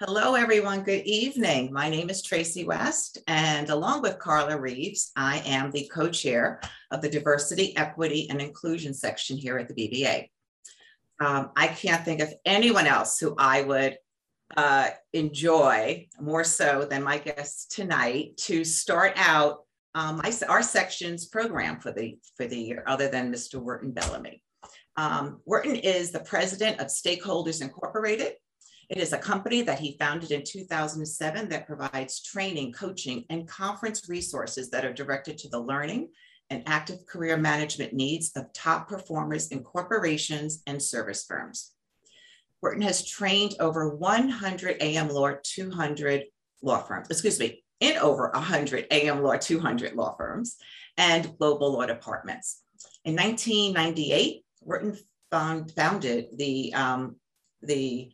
Hello, everyone. Good evening. My name is Tracy West, and along with Carla Reeves, I am the co chair of the Diversity, Equity, and Inclusion section here at the BBA. Um, I can't think of anyone else who I would uh, enjoy more so than my guests tonight to start out um, our section's program for the for the year, other than Mr. Werten Bellamy. Um, Werten is the president of Stakeholders Incorporated, it is a company that he founded in 2007 that provides training, coaching, and conference resources that are directed to the learning and active career management needs of top performers in corporations and service firms. Werten has trained over 100 AM Law 200 law firms, excuse me, in over 100 AM Law 200 law firms and global law departments. In 1998, Werten found, founded the, um, the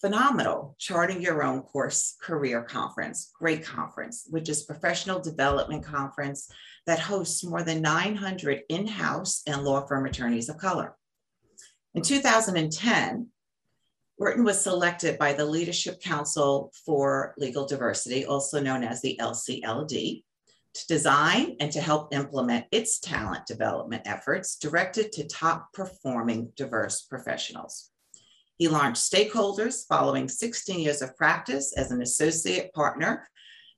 phenomenal charting your own course career conference great conference which is professional development conference that hosts more than 900 in-house and law firm attorneys of color in 2010 Werten was selected by the Leadership Council for Legal Diversity, also known as the LCLD, to design and to help implement its talent development efforts directed to top performing diverse professionals. He launched Stakeholders following 16 years of practice as an associate partner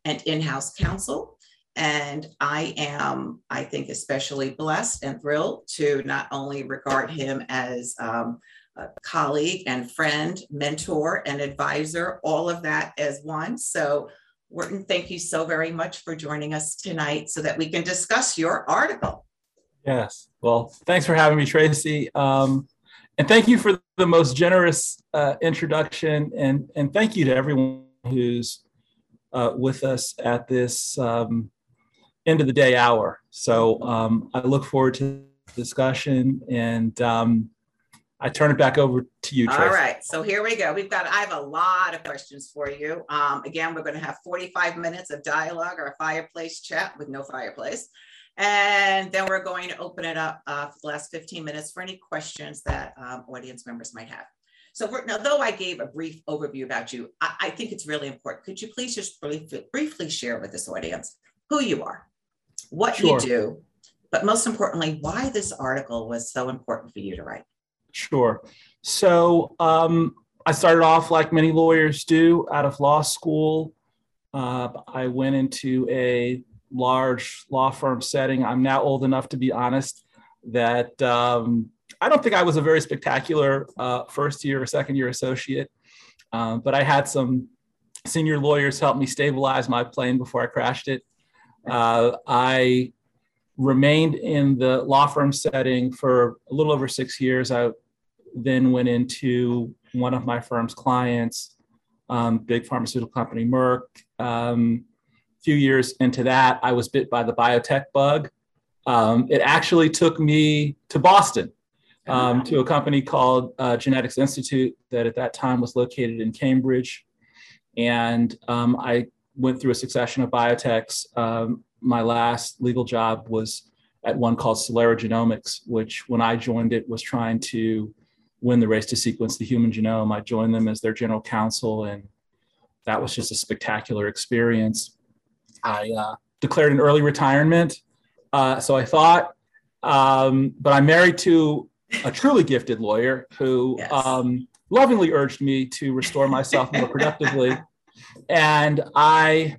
and in house counsel. And I am, I think, especially blessed and thrilled to not only regard him as um, a colleague and friend, mentor, and advisor, all of that as one. So, Werten, thank you so very much for joining us tonight so that we can discuss your article. Yes. Well, thanks for having me, Tracy. Um, and thank you for the most generous uh, introduction. And, and thank you to everyone who's uh, with us at this um, end of the day hour. So um, I look forward to the discussion and um, I turn it back over to you. All right. So here we go. We've got, I have a lot of questions for you. Um, again, we're going to have 45 minutes of dialogue or a fireplace chat with no fireplace. And then we're going to open it up uh, for the last 15 minutes for any questions that um, audience members might have. So now, though I gave a brief overview about you, I, I think it's really important. Could you please just briefly, briefly share with this audience who you are, what sure. you do, but most importantly, why this article was so important for you to write? Sure. So um, I started off like many lawyers do out of law school. Uh, I went into a large law firm setting. I'm now old enough to be honest that um, I don't think I was a very spectacular uh, first year or second year associate, um, but I had some senior lawyers help me stabilize my plane before I crashed it. Uh, I remained in the law firm setting for a little over six years. I then went into one of my firm's clients, um, big pharmaceutical company Merck. Um, few years into that, I was bit by the biotech bug. Um, it actually took me to Boston um, to a company called uh, Genetics Institute that at that time was located in Cambridge. And um, I went through a succession of biotechs. Um, my last legal job was at one called Celera Genomics, which when I joined it was trying to win the race to sequence the human genome. I joined them as their general counsel, and that was just a spectacular experience. I uh, declared an early retirement. Uh, so I thought, um, but I'm married to a truly gifted lawyer who yes. um, lovingly urged me to restore myself more productively. And I,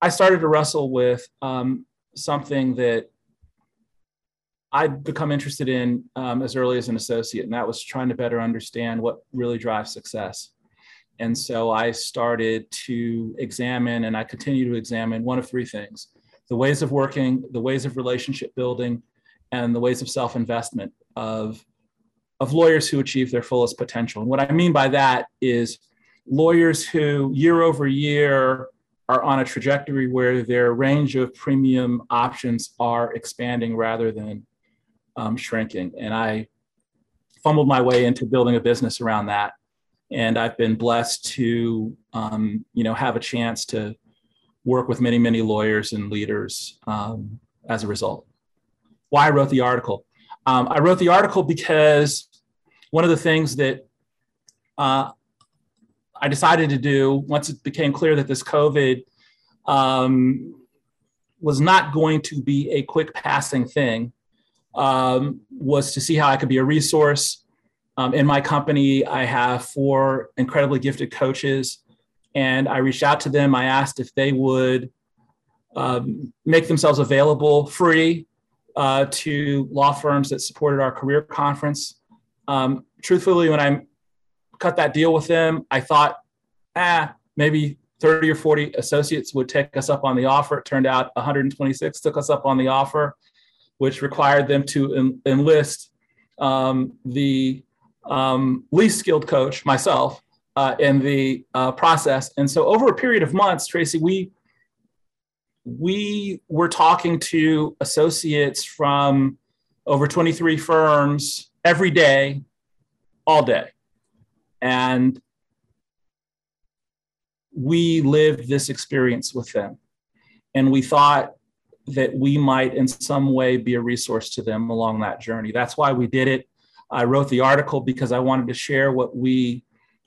I started to wrestle with um, something that I'd become interested in um, as early as an associate, and that was trying to better understand what really drives success. And so I started to examine and I continue to examine one of three things the ways of working, the ways of relationship building, and the ways of self investment of, of lawyers who achieve their fullest potential. And what I mean by that is lawyers who year over year are on a trajectory where their range of premium options are expanding rather than um, shrinking. And I fumbled my way into building a business around that and I've been blessed to um, you know have a chance to work with many many lawyers and leaders um, as a result. Why I wrote the article? Um, I wrote the article because one of the things that uh, I decided to do once it became clear that this COVID um, was not going to be a quick passing thing um, was to see how I could be a resource. Um, in my company, I have four incredibly gifted coaches, and I reached out to them. I asked if they would um, make themselves available free uh, to law firms that supported our career conference. Um, truthfully, when I cut that deal with them, I thought, ah, maybe 30 or 40 associates would take us up on the offer. It turned out 126 took us up on the offer, which required them to en- enlist um, the um, least skilled coach, myself, uh, in the uh, process. And so, over a period of months, Tracy, we we were talking to associates from over 23 firms every day, all day. And we lived this experience with them. And we thought that we might, in some way, be a resource to them along that journey. That's why we did it. I wrote the article because I wanted to share what we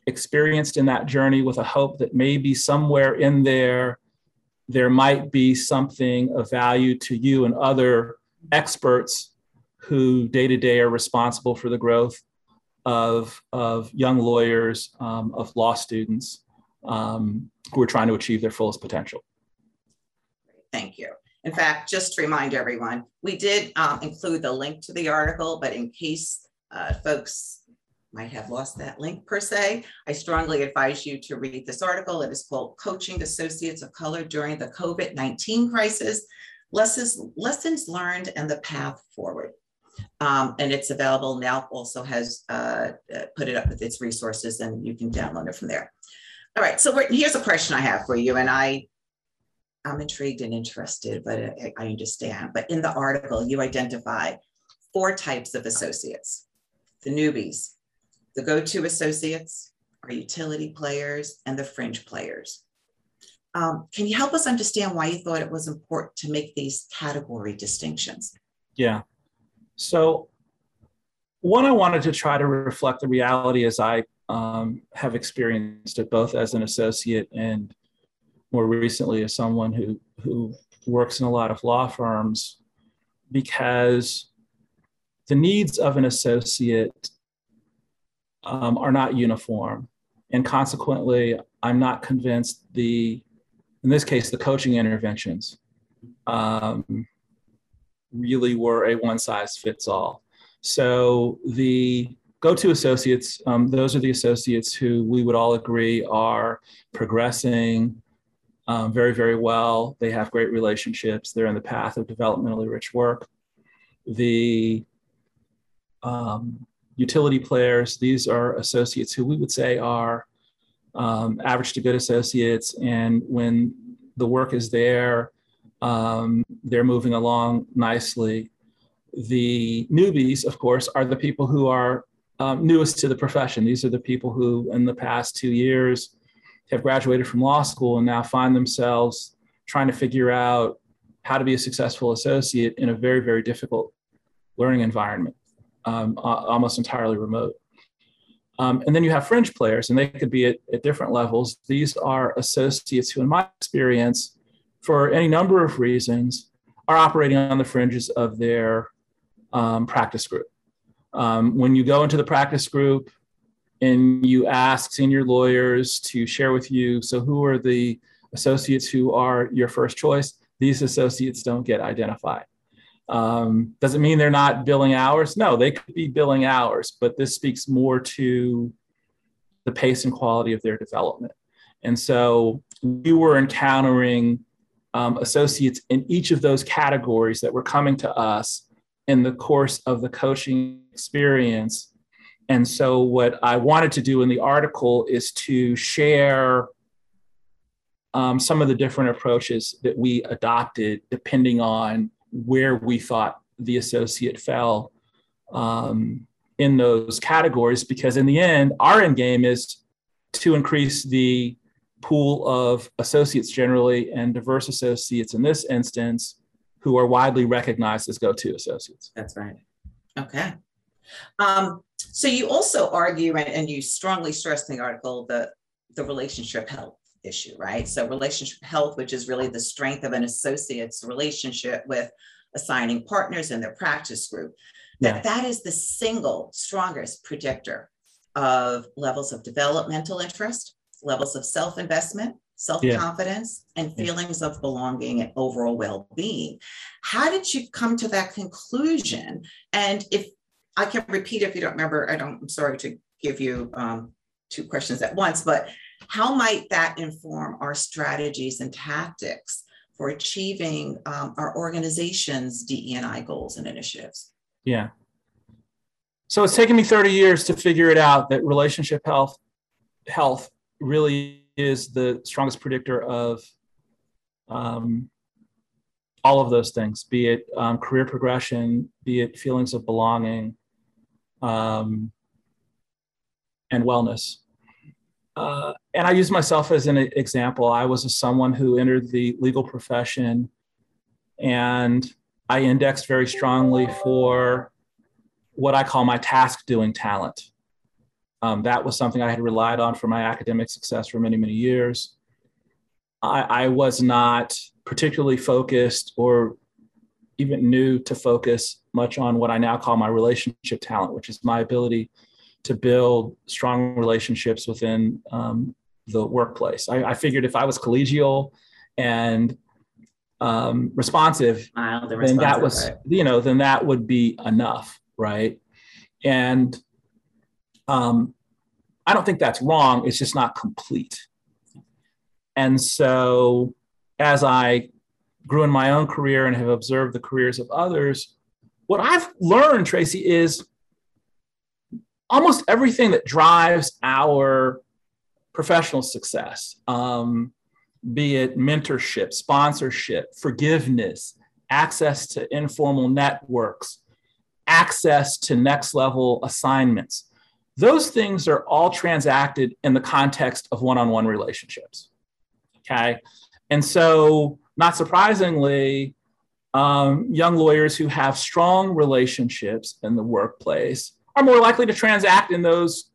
experienced in that journey with a hope that maybe somewhere in there, there might be something of value to you and other experts who day to day are responsible for the growth of, of young lawyers, um, of law students um, who are trying to achieve their fullest potential. Thank you. In fact, just to remind everyone, we did um, include the link to the article, but in case uh, folks might have lost that link per se, I strongly advise you to read this article. It is called Coaching Associates of Color During the COVID 19 Crisis Lessons, Lessons Learned and the Path Forward. Um, and it's available now, also has uh, uh put it up with its resources, and you can download it from there. All right, so here's a question I have for you, and I, I'm intrigued and interested, but I understand. But in the article, you identify four types of associates: the newbies, the go-to associates, our utility players, and the fringe players. Um, can you help us understand why you thought it was important to make these category distinctions? Yeah. So, one, I wanted to try to reflect the reality as I um, have experienced it both as an associate and more recently as someone who who works in a lot of law firms because the needs of an associate um, are not uniform and consequently i'm not convinced the in this case the coaching interventions um, really were a one size fits all so the go-to associates, um, those are the associates who we would all agree are progressing um, very, very well. They have great relationships. They're in the path of developmentally rich work. The um, utility players, these are associates who we would say are um, average to good associates. And when the work is there, um, they're moving along nicely. The newbies, of course, are the people who are um, newest to the profession. These are the people who, in the past two years, have graduated from law school and now find themselves trying to figure out how to be a successful associate in a very, very difficult learning environment, um, almost entirely remote. Um, and then you have fringe players, and they could be at, at different levels. These are associates who, in my experience, for any number of reasons, are operating on the fringes of their um, practice group. Um, when you go into the practice group and you ask senior lawyers to share with you, so who are the associates who are your first choice? These associates don't get identified. Um, does it mean they're not billing hours? No, they could be billing hours, but this speaks more to the pace and quality of their development. And so we were encountering um, associates in each of those categories that were coming to us in the course of the coaching experience. And so, what I wanted to do in the article is to share um, some of the different approaches that we adopted depending on where we thought the associate fell um, in those categories. Because in the end, our end game is to increase the pool of associates generally and diverse associates in this instance who are widely recognized as go-to associates. That's right. Okay. Um, so you also argue, and, you strongly stress in the article, the the relationship health issue, right? So relationship health, which is really the strength of an associate's relationship with assigning partners in their practice group, that that is the single strongest predictor of levels of developmental interest, levels of self-investment, self-confidence, yeah. and feelings yeah. of belonging and overall well-being. How did you come to that conclusion? And if I can repeat if you don't remember, I don't, I'm sorry to give you um, two questions at once, but how might that inform our strategies and tactics for achieving um, our organization's DE&I goals and initiatives? Yeah. So it's taken me 30 years to figure it out that relationship health health really is the strongest predictor of um, all of those things, be it um, career progression, be it feelings of belonging, um, and wellness. Uh, and I use myself as an example. I was a, someone who entered the legal profession and I indexed very strongly for what I call my task doing talent. Um, that was something I had relied on for my academic success for many, many years. I, I was not particularly focused or even new to focus much on what I now call my relationship talent, which is my ability to build strong relationships within um, the workplace. I, I, figured if I was collegial and um, responsive, Mild then that was, you know, then that would be enough, right? And um, I don't think that's wrong. It's just not complete. And so, as I grew in my own career and have observed the careers of others, what I've learned, Tracy, is almost everything that drives our professional success, um, be it mentorship, sponsorship, forgiveness, access to informal networks, access to next level assignments. Those things are all transacted in the context of one on one relationships. Okay. And so, not surprisingly, um, young lawyers who have strong relationships in the workplace are more likely to transact in those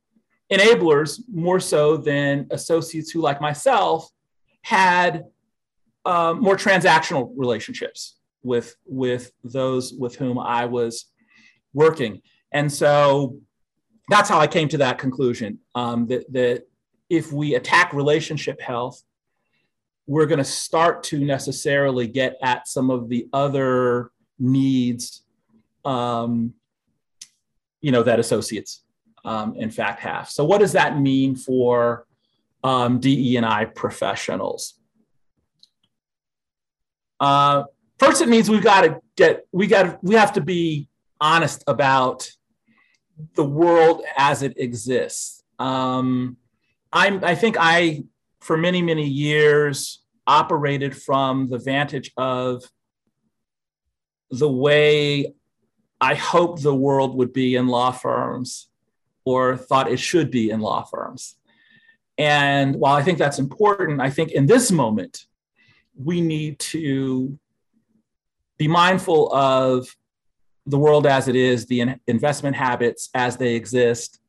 enablers more so than associates who, like myself, had uh, more transactional relationships with with those with whom I was working, and so that's how I came to that conclusion. Um, that that if we attack relationship health, we're going to start to necessarily get at some of the other needs um, you know that associates um, in fact have. So what does that mean for um, DE and I professionals? Uh, first, it means we've got to get we got we have to be honest about the world as it exists. Um, I'm I think I for many many years operated from the vantage of the way I hope the world would be in law firms or thought it should be in law firms. And while I think that's important, I think in this moment, we need to be mindful of the world as it is, the investment habits as they exist,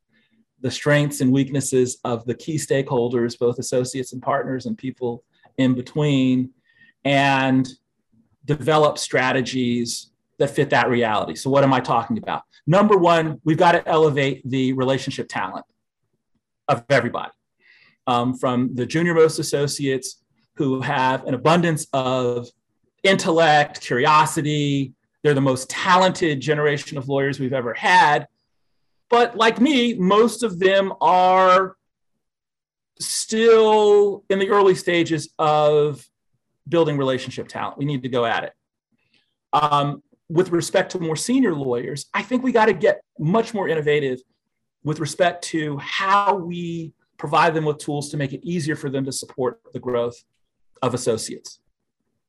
the strengths and weaknesses of the key stakeholders, both associates and partners and people in between, and develop strategies that fit that reality. So, what am I talking about? Number one, we've got to elevate the relationship talent of everybody, um, from the junior most associates who have an abundance of intellect, curiosity. They're the most talented generation of lawyers we've ever had. But like me, most of them are still in the early stages of building relationship talent. We need to go at it. Um, with respect to more senior lawyers, I think we got to get much more innovative with respect to how we provide them with tools to make it easier for them to support the growth of associates.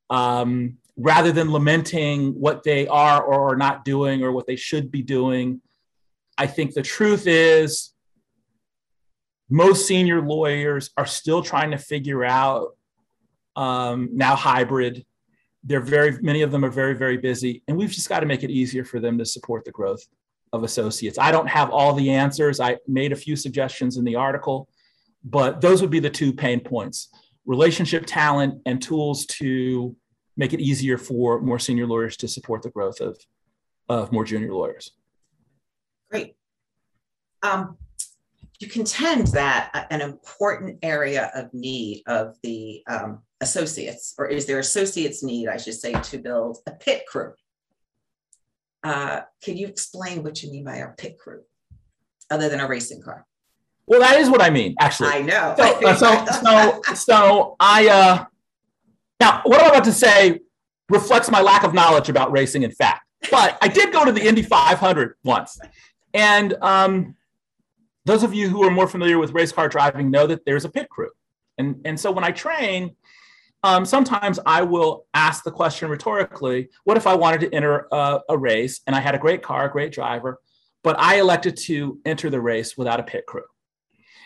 Um, rather than lamenting what they are or are not doing or what they should be doing, I think the truth is most senior lawyers are still trying to figure out um, now hybrid they're very many of them are very very busy and we've just got to make it easier for them to support the growth of associates i don't have all the answers i made a few suggestions in the article but those would be the two pain points relationship talent and tools to make it easier for more senior lawyers to support the growth of, of more junior lawyers. Great. Um, you contend that an important area of need of the um, associates, or is there associates need, I should say, to build a pit crew? Uh, can you explain what you mean by a pit crew, other than a racing car? Well, that is what I mean, actually. I know. So, uh, so, so, so I, uh, now what I'm about to say reflects my lack of knowledge about racing, in fact. But I did go to the Indy 500 once. And um, those of you who are more familiar with race car driving know that there's a pit crew. And, and so when I train, um, sometimes I will ask the question rhetorically what if I wanted to enter a, a race and I had a great car, a great driver, but I elected to enter the race without a pit crew?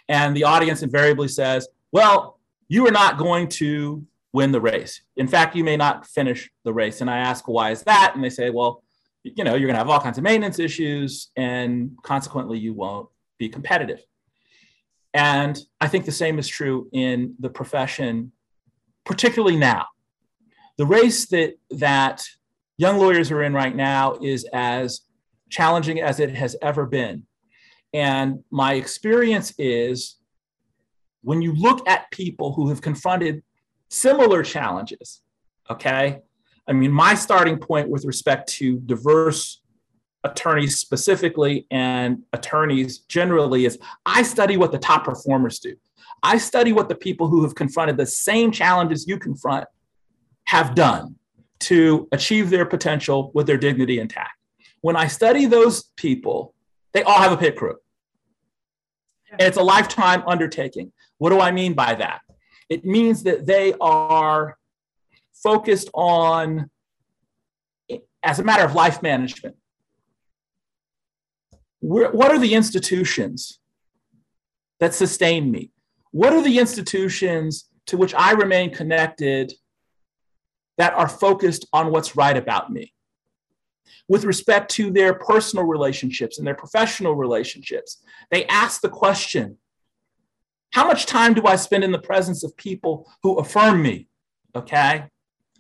And the audience invariably says, well, you are not going to win the race. In fact, you may not finish the race. And I ask, why is that? And they say, well, you know, you're going to have all kinds of maintenance issues, and consequently, you won't be competitive. And I think the same is true in the profession, particularly now. The race that, that young lawyers are in right now is as challenging as it has ever been. And my experience is when you look at people who have confronted similar challenges, okay? I mean, my starting point with respect to diverse attorneys specifically and attorneys generally is I study what the top performers do. I study what the people who have confronted the same challenges you confront have done to achieve their potential with their dignity intact. When I study those people, they all have a pit crew. And it's a lifetime undertaking. What do I mean by that? It means that they are focused on, as a matter of life management, what are the institutions that sustain me? What are the institutions to which I remain connected that are focused on what's right about me? With respect to their personal relationships and their professional relationships, they ask the question how much time do I spend in the presence of people who affirm me? Okay.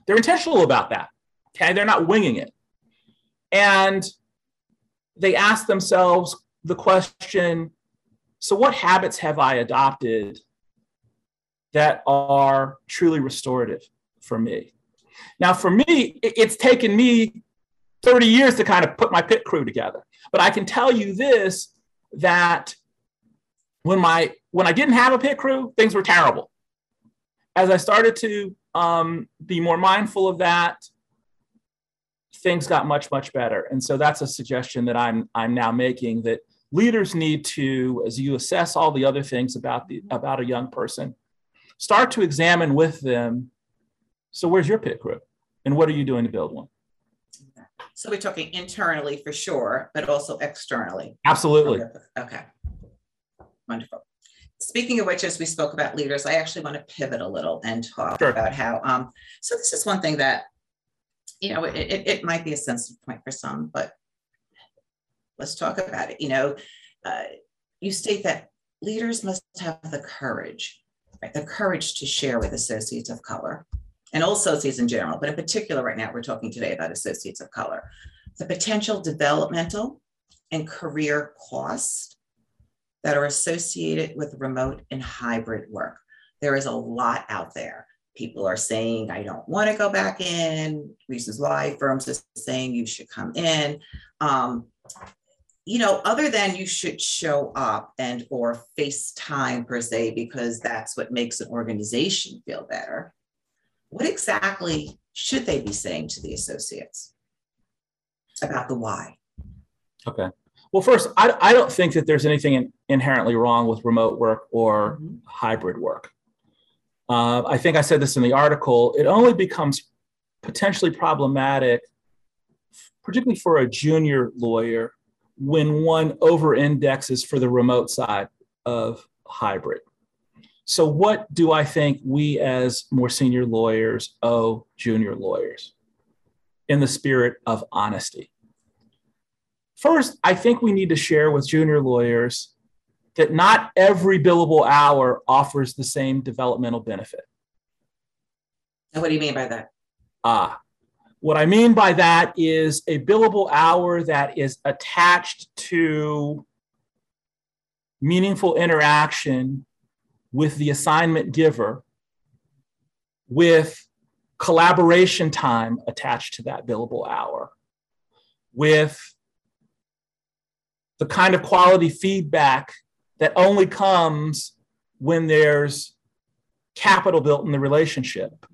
They're intentional about that. Okay. They're not winging it. And they ask themselves the question so, what habits have I adopted that are truly restorative for me? Now, for me, it's taken me 30 years to kind of put my pit crew together. But I can tell you this that when my when I didn't have a pit crew, things were terrible. As I started to um, be more mindful of that, things got much much better. And so that's a suggestion that I'm I'm now making that leaders need to, as you assess all the other things about the about a young person, start to examine with them. So where's your pit crew, and what are you doing to build one? So we're talking internally for sure, but also externally. Absolutely. Okay. Wonderful. Speaking of which, as we spoke about leaders, I actually want to pivot a little and talk sure. about how. Um, so this is one thing that, you know, it, it, it, might be a sensitive point for some, but let's talk about it. You know, uh, you state that leaders must have the courage, right? The courage to share with associates of color and all associates in general, but in particular, right now, we're talking today about associates of color, the potential developmental and career costs that are associated with remote and hybrid work. There is a lot out there. People are saying, I don't want to go back in, reasons why, firms are saying you should come in. Um, you know, other than you should show up and or FaceTime per se, because that's what makes an organization feel better. What exactly should they be saying to the associates about the why? Okay. Well, first, I, I don't think that there's anything in, inherently wrong with remote work or mm-hmm. hybrid work. Uh, I think I said this in the article. It only becomes potentially problematic, particularly for a junior lawyer, when one over indexes for the remote side of hybrid. So, what do I think we as more senior lawyers owe junior lawyers in the spirit of honesty? First, I think we need to share with junior lawyers that not every billable hour offers the same developmental benefit. And what do you mean by that? Ah, what I mean by that is a billable hour that is attached to meaningful interaction with the assignment giver, with collaboration time attached to that billable hour, with the kind of quality feedback that only comes when there's capital built in the relationship.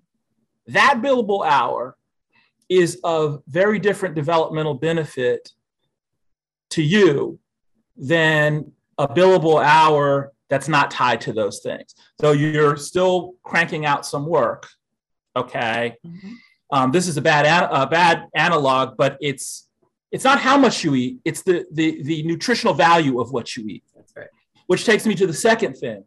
That billable hour is of very different developmental benefit to you than a billable hour that's not tied to those things. So you're still cranking out some work. Okay. Mm-hmm. Um, this is a bad a bad analog, but it's it's not how much you eat; it's the the the nutritional value of what you eat. That's right. Which takes me to the second thing,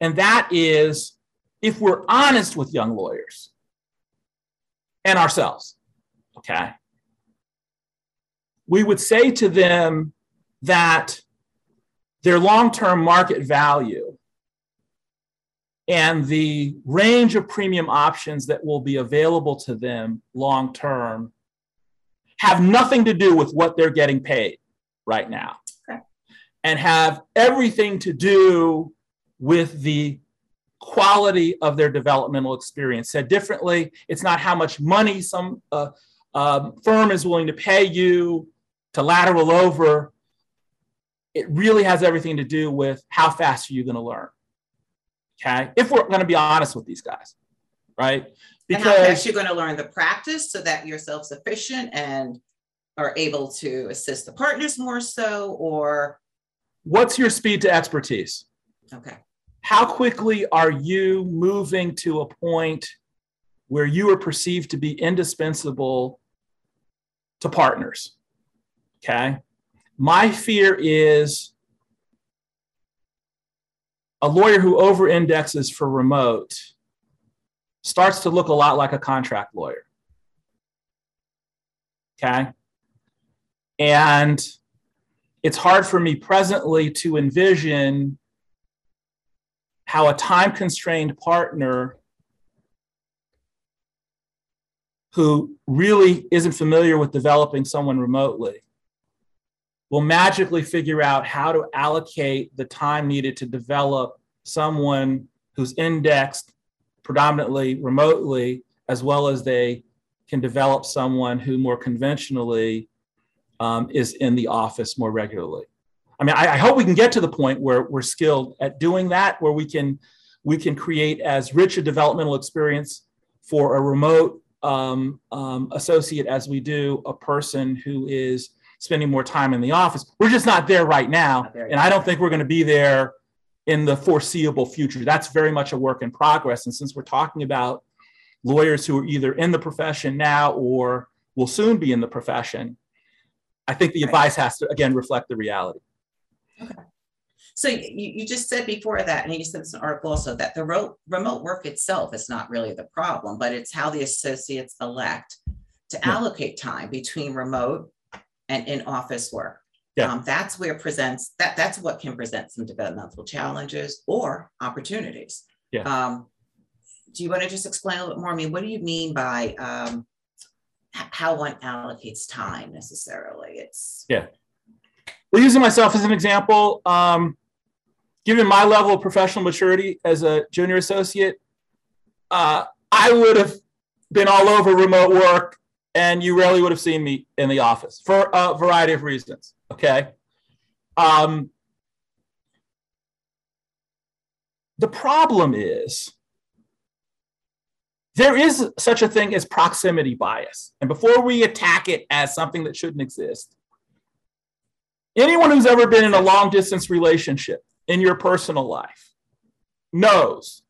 and that is if we're honest with young lawyers and ourselves, okay, we would say to them that their long term market value and the range of premium options that will be available to them long term have nothing to do with what they're getting paid right now okay. and have everything to do with the quality of their developmental experience. Said differently, it's not how much money some uh, um, firm is willing to pay you to lateral over it really has everything to do with how fast are you going to learn. Okay. If we're going to be honest with these guys, right? Because and how fast you're going to learn the practice so that you're self sufficient and are able to assist the partners more so, or what's your speed to expertise? Okay. How quickly are you moving to a point where you are perceived to be indispensable to partners? Okay. My fear is a lawyer who over indexes for remote starts to look a lot like a contract lawyer. Okay. And it's hard for me presently to envision how a time constrained partner who really isn't familiar with developing someone remotely will magically figure out how to allocate the time needed to develop someone who's indexed predominantly remotely, as well as they can develop someone who more conventionally um, is in the office more regularly. I mean, I, I, hope we can get to the point where we're skilled at doing that, where we can we can create as rich a developmental experience for a remote um, um, associate as we do a person who is spending more time in the office. We're just not there right now. There and I don't think we're going to be there in the foreseeable future. That's very much a work in progress. And since we're talking about lawyers who are either in the profession now or will soon be in the profession, I think the advice has to, again, reflect the reality. Okay. So you, you just said before that, and you said this in an article also, that the ro- remote work itself is not really the problem, but it's how the associates elect to yeah. allocate time between remote and in office work. Yeah. Um, that's where presents that that's what can present some developmental challenges or opportunities. Yeah. Um, do you want to just explain a little bit more? I mean, what do you mean by um, how one allocates time necessarily? It's yeah. Well, using myself as an example, um, given my level of professional maturity as a junior associate, uh, I would have been all over remote work and you rarely would have seen me in the office for a variety of reasons. Okay. Um, the problem is there is such a thing as proximity bias. And before we attack it as something that shouldn't exist, anyone who's ever been in a long distance relationship in your personal life knows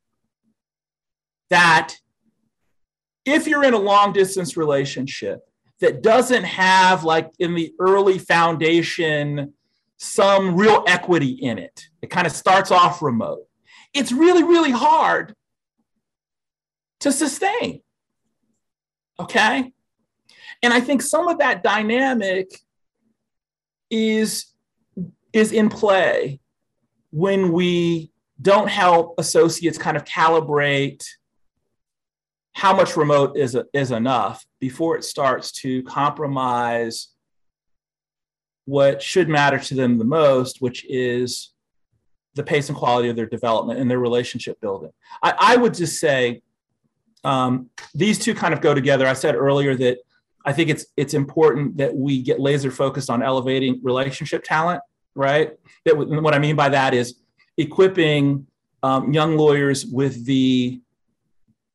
that if you're in a long distance relationship that doesn't have, like in the early foundation, some real equity in it, it kind of starts off remote, it's really, really hard to sustain. Okay. And I think some of that dynamic is, is in play when we don't help associates kind of calibrate how much remote is, is enough before it starts to compromise what should matter to them the most, which is the pace and quality of their development and their relationship building. I, I would just say um, these two kind of go together. I said earlier that I think it's it's important that we get laser focused on elevating relationship talent, right? That what I mean by that is equipping um, young lawyers with the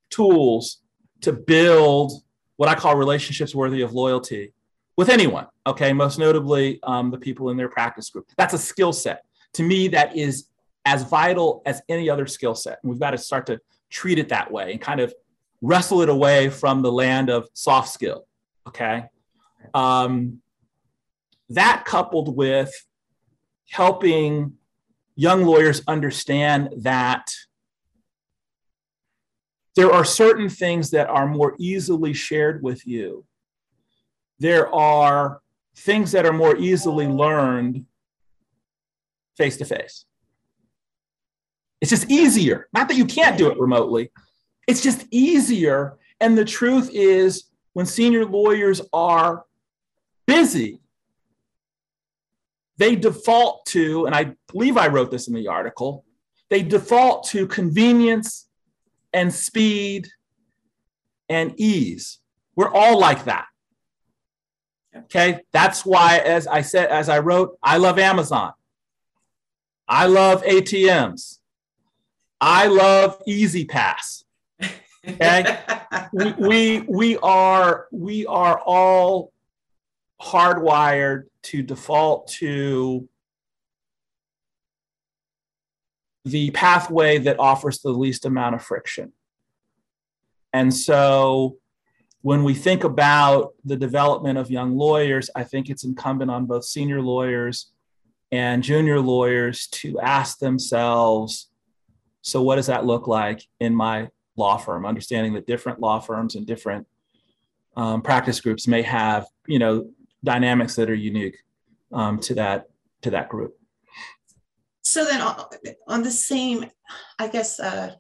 tools to build what I call relationships worthy of loyalty with anyone. Okay, most notably um, the people in their practice group. That's a skill set. To me, that is as vital as any other skill set. And we've got to start to treat it that way and kind of wrestle it away from the land of soft skill. Okay. Um, that coupled with helping young lawyers understand that there are certain things that are more easily shared with you. There are things that are more easily learned face to face. It's just easier. Not that you can't do it remotely, it's just easier. And the truth is, when senior lawyers are busy, they default to, and I believe I wrote this in the article, they default to convenience and speed and ease. We're all like that. Okay, that's why, as I said, as I wrote, I love Amazon. I love ATMs. I love E-ZPass. Okay, we, we we are we are all hardwired to default to the pathway that offers the least amount of friction. And so when we think about the development of young lawyers, I think it's incumbent on both senior lawyers and junior lawyers to ask themselves so, what does that look like in my law firm? Understanding that different law firms and different um, practice groups may have, you know, dynamics that are unique um, to that to that group. So then, on the same, I guess, uh,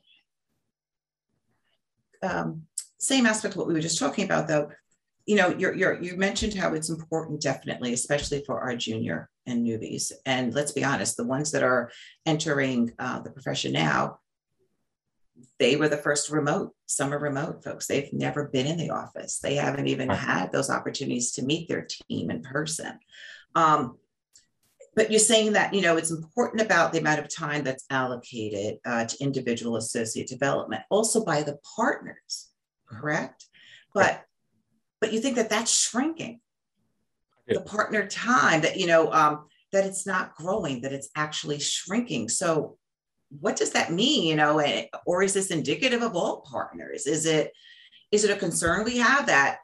um, same aspect of what we were just talking about, though. You know, you're, you're, you mentioned how it's important, definitely, especially for our junior and newbies. And let's be honest, the ones that are entering uh, the profession now, they were the first remote. summer remote folks. They've never been in the office. They haven't even had those opportunities to meet their team in person. Um, but you're saying that you know it's important about the amount of time that's allocated uh, to individual associate development, also by the partners, correct? But but you think that that's shrinking. The partner time that you know um, that it's not growing, that it's actually shrinking. So what does that mean you know or is this indicative of all partners? Is it is it a concern we have that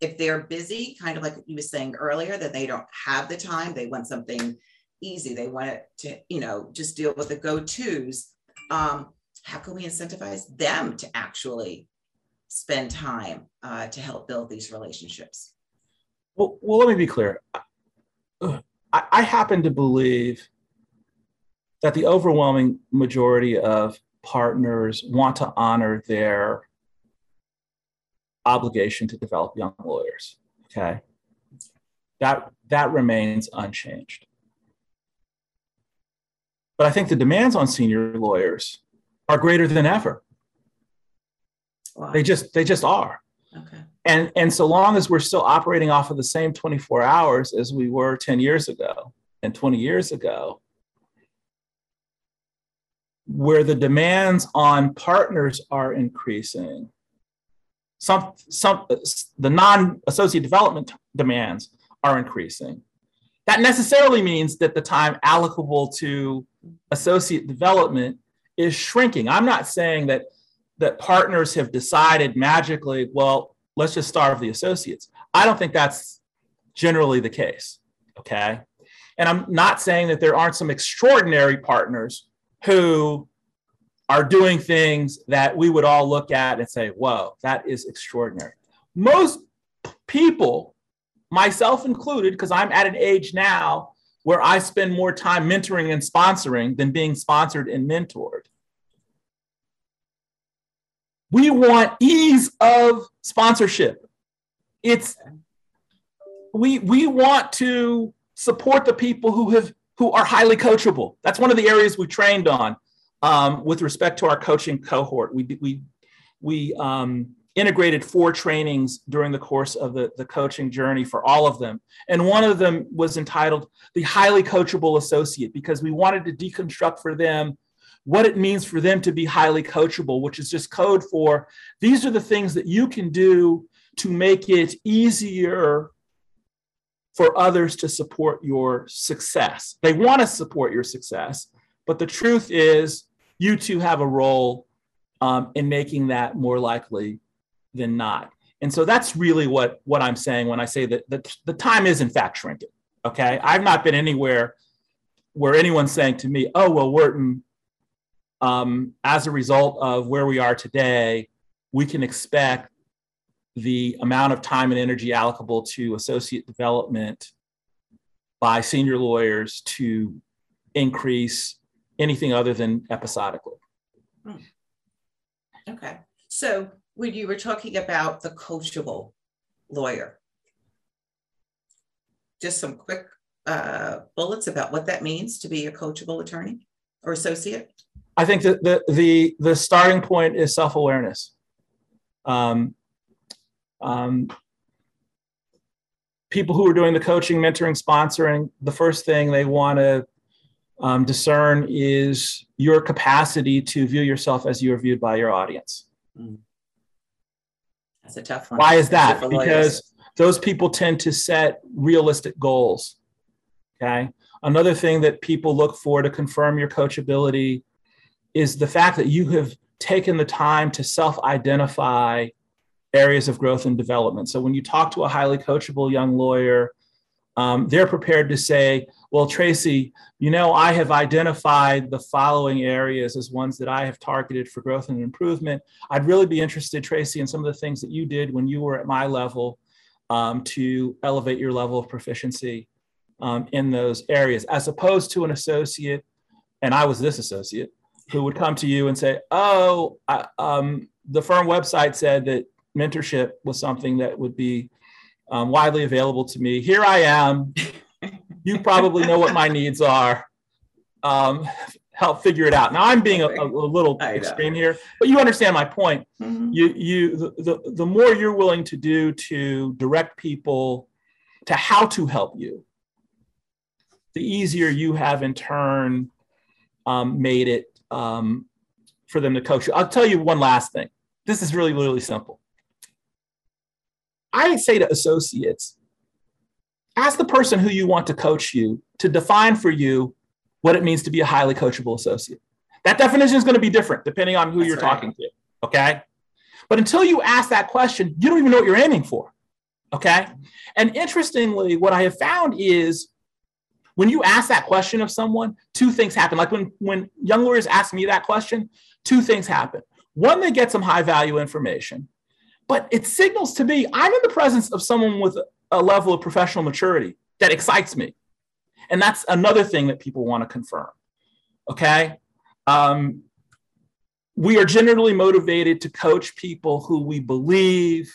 if they're busy kind of like you were saying earlier that they don't have the time they want something easy they want it to you know just deal with the go-to's um, how can we incentivize them to actually spend time uh, to help build these relationships? Well, well let me be clear. I, I happen to believe that the overwhelming majority of partners want to honor their obligation to develop young lawyers. Okay. That, that remains unchanged. But I think the demands on senior lawyers are greater than ever. Wow. They just they just are. Okay. And and so long as we're still operating off of the same 24 hours as we were 10 years ago and 20 years ago, where the demands on partners are increasing, some, some, uh, the non associate development demands are increasing. That necessarily means that the time allocable to associate development is shrinking. I'm not saying that, that partners have decided magically, well, let's just starve the associates. I don't think that's generally the case. Okay. And I'm not saying that there aren't some extraordinary partners who are doing things that we would all look at and say, whoa, that is extraordinary. Most people, myself included, because I'm at an age now where I spend more time mentoring and sponsoring than being sponsored and mentored. We want ease of sponsorship. It's we we want to support the people who have who are highly coachable. That's one of the areas we trained on um, with respect to our coaching cohort. We we we um, integrated four trainings during the course of the, the coaching journey for all of them. And one of them was entitled The Highly Coachable Associate because we wanted to deconstruct for them what it means for them to be highly coachable, which is just code for these are the things that you can do to make it easier for others to support your success. They want to support your success, but the truth is, you too have a role um, in making that more likely than not. And so that's really what, what I'm saying when I say that the, the time is in fact shrinking. Okay. I've not been anywhere where anyone's saying to me, oh, well, Werten, um, as a result of where we are today, we can expect the amount of time and energy allocable to associate development by senior lawyers to increase anything other than episodically. Hmm. Okay. So when you were talking about the coachable lawyer, just some quick uh, bullets about what that means to be a coachable attorney or associate. I think that the the the starting point is self awareness. Um, um, people who are doing the coaching, mentoring, sponsoring, the first thing they want to um, discern is your capacity to view yourself as you are viewed by your audience. Mm. That's a tough one. Why is that? Because those people tend to set realistic goals. Okay. Another thing that people look for to confirm your coachability is the fact that you have taken the time to self identify areas of growth and development. So when you talk to a highly coachable young lawyer, um, they're prepared to say, Well, Tracy, you know, I have identified the following areas as ones that I have targeted for growth and improvement. I'd really be interested, Tracy, in some of the things that you did when you were at my level um, to elevate your level of proficiency um, in those areas, as opposed to an associate, and I was this associate who would come to you and say, "Oh, I, um, the firm website said that mentorship was something that would be um, widely available to me. Here I am. you probably know what my needs are. Um, help figure it out." Now I'm being a, a little extreme here, but you understand my point. Mm-hmm. You, you, the, the the more you're willing to do to direct people to how to help you, the easier you have in turn um, made it um, for them to coach you. I'll tell you one last thing. This is really, really simple. I say to associates, ask the person who you want to coach you to define for you what it means to be a highly coachable associate. That definition is going to be different depending on who That's you're right. talking to. Okay. But until you ask that question, you don't even know what you're aiming for. Okay. And interestingly, what I have found is when you ask that question of someone, two things happen. Like when, when young lawyers ask me that question, two things happen. One, they get some high value information, but it signals to me I'm in the presence of someone with a level of professional maturity that excites me. And that's another thing that people want to confirm. Okay. Um, we are generally motivated to coach people who we believe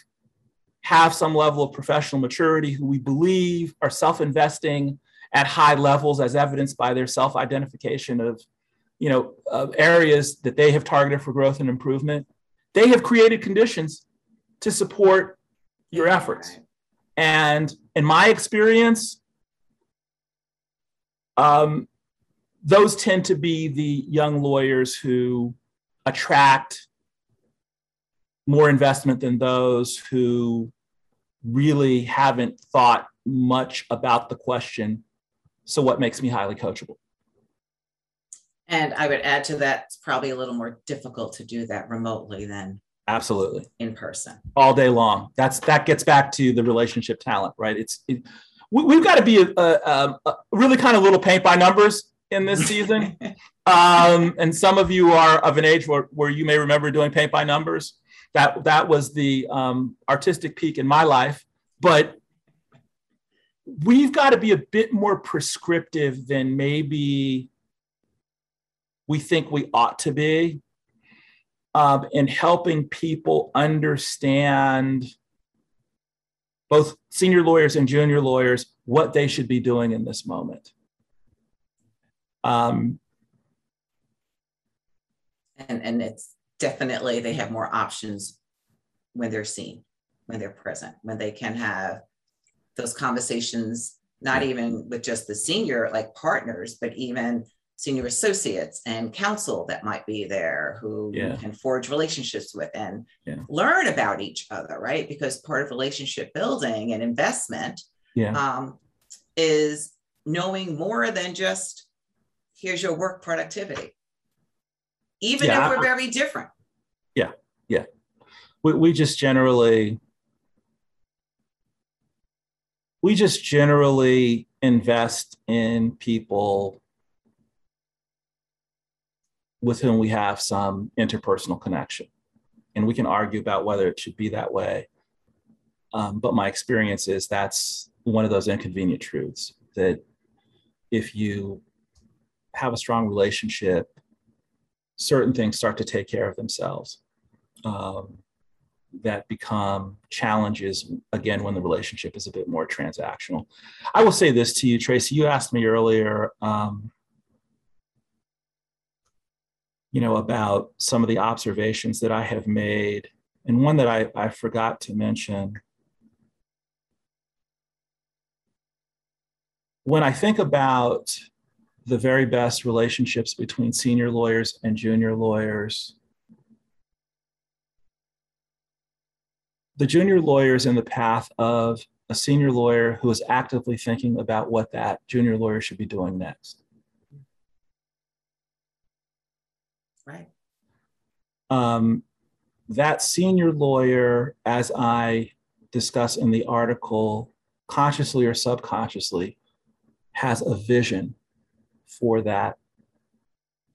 have some level of professional maturity, who we believe are self investing, at high levels as evidenced by their self-identification of you know areas that they have targeted for growth and improvement they have created conditions to support your efforts and in my experience um, those tend to be the young lawyers who attract more investment than those who really haven't thought much about the question so, what makes me highly coachable? And I would add to that, it's probably a little more difficult to do that remotely than absolutely in person all day long. That's that gets back to the relationship talent, right? It's it, we, have got to be a, a, a, really kind of little paint by numbers in this season. um, and some of you are of an age where, where you may remember doing paint by numbers. That that was the um, artistic peak in my life. But we've got to be a bit more prescriptive than maybe we think we ought to be um, in helping people understand both senior lawyers and junior lawyers what they should be doing in this moment. Um, and and it's definitely they have more options when they're seen, when they're present, when they can have those conversations, not even with just the senior like partners, but even senior associates and counsel that might be there who yeah. can forge relationships with and yeah. learn about each other, right? Because part of relationship building and investment yeah. um, is knowing more than just here's your work productivity, even if we're very different. Yeah, yeah. We, we just generally we just generally invest in people with whom we have some interpersonal connection. And we can argue about whether it should be that way. Um, but my experience is that's one of those inconvenient truths that if you have a strong relationship, certain things start to take care of themselves um, that become challenges again when the relationship is a bit more transactional. I will say this to you, Tracy. You asked me earlier. Um, you know, about some of the observations that I have made. And one that I, I forgot to mention. When I think about the very best relationships between senior lawyers and junior lawyers, the junior lawyer is in the path of a senior lawyer who is actively thinking about what that junior lawyer should be doing next. Right. Um, that senior lawyer, as I discuss in the article, consciously or subconsciously, has a vision for that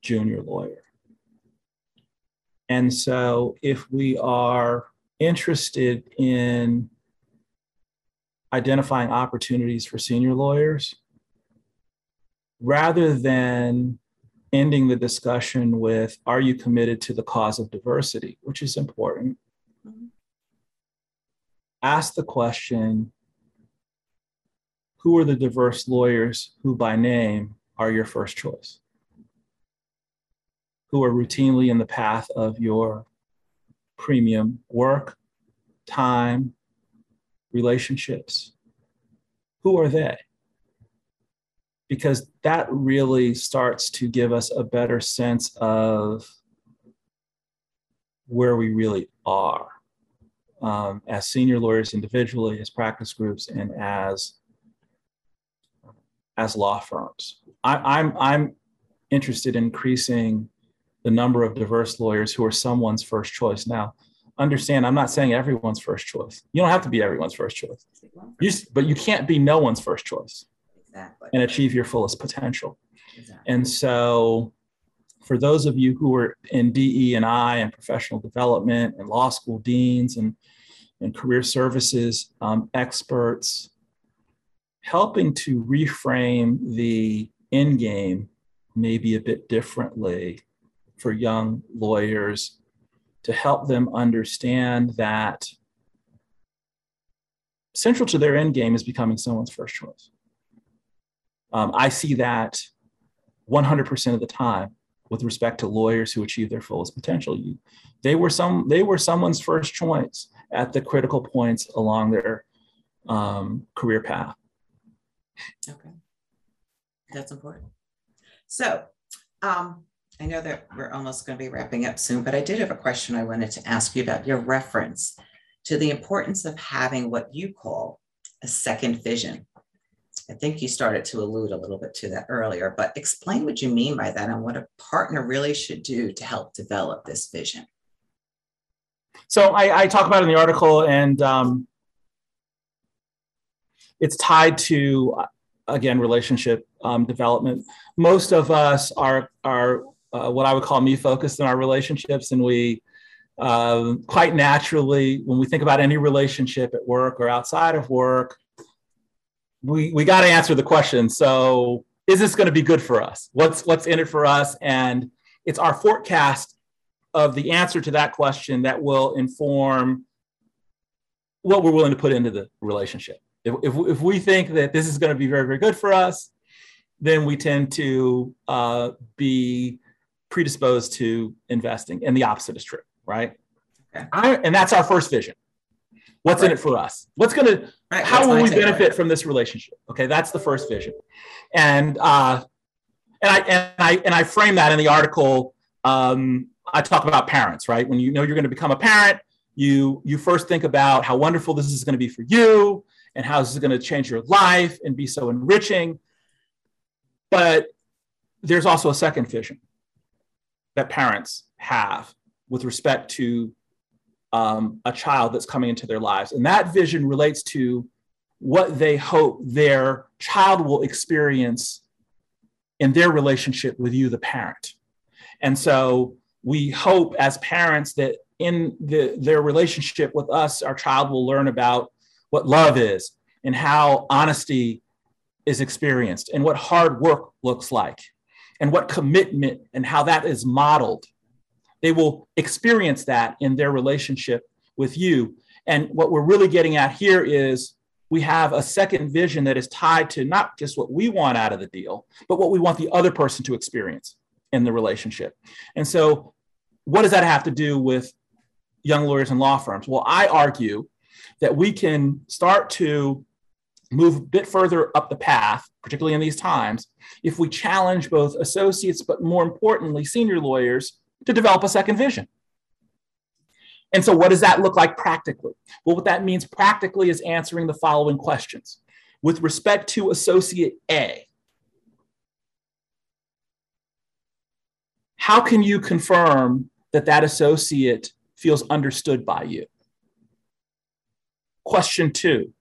junior lawyer. And so, if we are interested in identifying opportunities for senior lawyers, rather than ending the discussion with Are you committed to the cause of diversity? which is important. Mm-hmm. Ask the question Who are the diverse lawyers who, by name, are your first choice? Who are routinely in the path of your premium work, time, relationships? Who are they? Because that really starts to give us a better sense of where we really are um, as senior lawyers individually, as practice groups, and as as law firms. I, I'm I'm interested in increasing the number of diverse lawyers who are someone's first choice. Now, understand, I'm not saying everyone's first choice. You don't have to be everyone's first choice, you, but you can't be no one's first choice exactly. and achieve your fullest potential. Exactly. And so, for those of you who are in DE and I and professional development and law school deans and, and career services um, experts, helping to reframe the end game maybe a bit differently for young lawyers to help them understand that central to their end game is becoming someone's first choice. Um, I see that 100% of the time with respect to lawyers who achieve their fullest potential. You, they were some they were someone's first choice at the critical points along their um, career path. Okay, that's important. So um, I know that we're almost going to be wrapping up soon, but I did have a question I wanted to ask you about your reference to the importance of having what you call a second vision I think you started to allude a little bit to that earlier, but explain what you mean by that and what a partner really should do to help develop this vision. So I, I talk about in the article, and um, it's tied to again relationship um, development. Most of us are are uh, what I would call me focused in our relationships, and we uh, quite naturally, when we think about any relationship at work or outside of work, we we got to answer the question. So, is this going to be good for us? What's what's in it for us? And it's our forecast of the answer to that question that will inform what we're willing to put into the relationship. If, if, if we think that this is going to be very, very good for us, then we tend to uh, be predisposed to investing. And the opposite is true, right? Okay. I, and that's our first vision. What's right. in it for us? What's going to, right. how will we benefit from this relationship? Okay, that's the first vision. And, uh, and I, and I, and I frame that in the article. Um, I talk about parents, right? When you know you're going to become a parent, you you first think about how wonderful this is going to be for you and how this is going to change your life and be so enriching but there's also a second vision that parents have with respect to um, a child that's coming into their lives and that vision relates to what they hope their child will experience in their relationship with you the parent and so we hope as parents that in the, their relationship with us, our child will learn about what love is and how honesty is experienced and what hard work looks like and what commitment and how that is modeled. They will experience that in their relationship with you. And what we're really getting at here is we have a second vision that is tied to not just what we want out of the deal, but what we want the other person to experience in the relationship. And so, what does that have to do with young lawyers and law firms? Well, I argue that we can start to move a bit further up the path, particularly in these times, if we challenge both associates, but more importantly, senior lawyers to develop a second vision. And so, what does that look like practically? Well, what that means practically is answering the following questions. With respect to Associate A, how can you confirm that that associate feels understood by you? Question two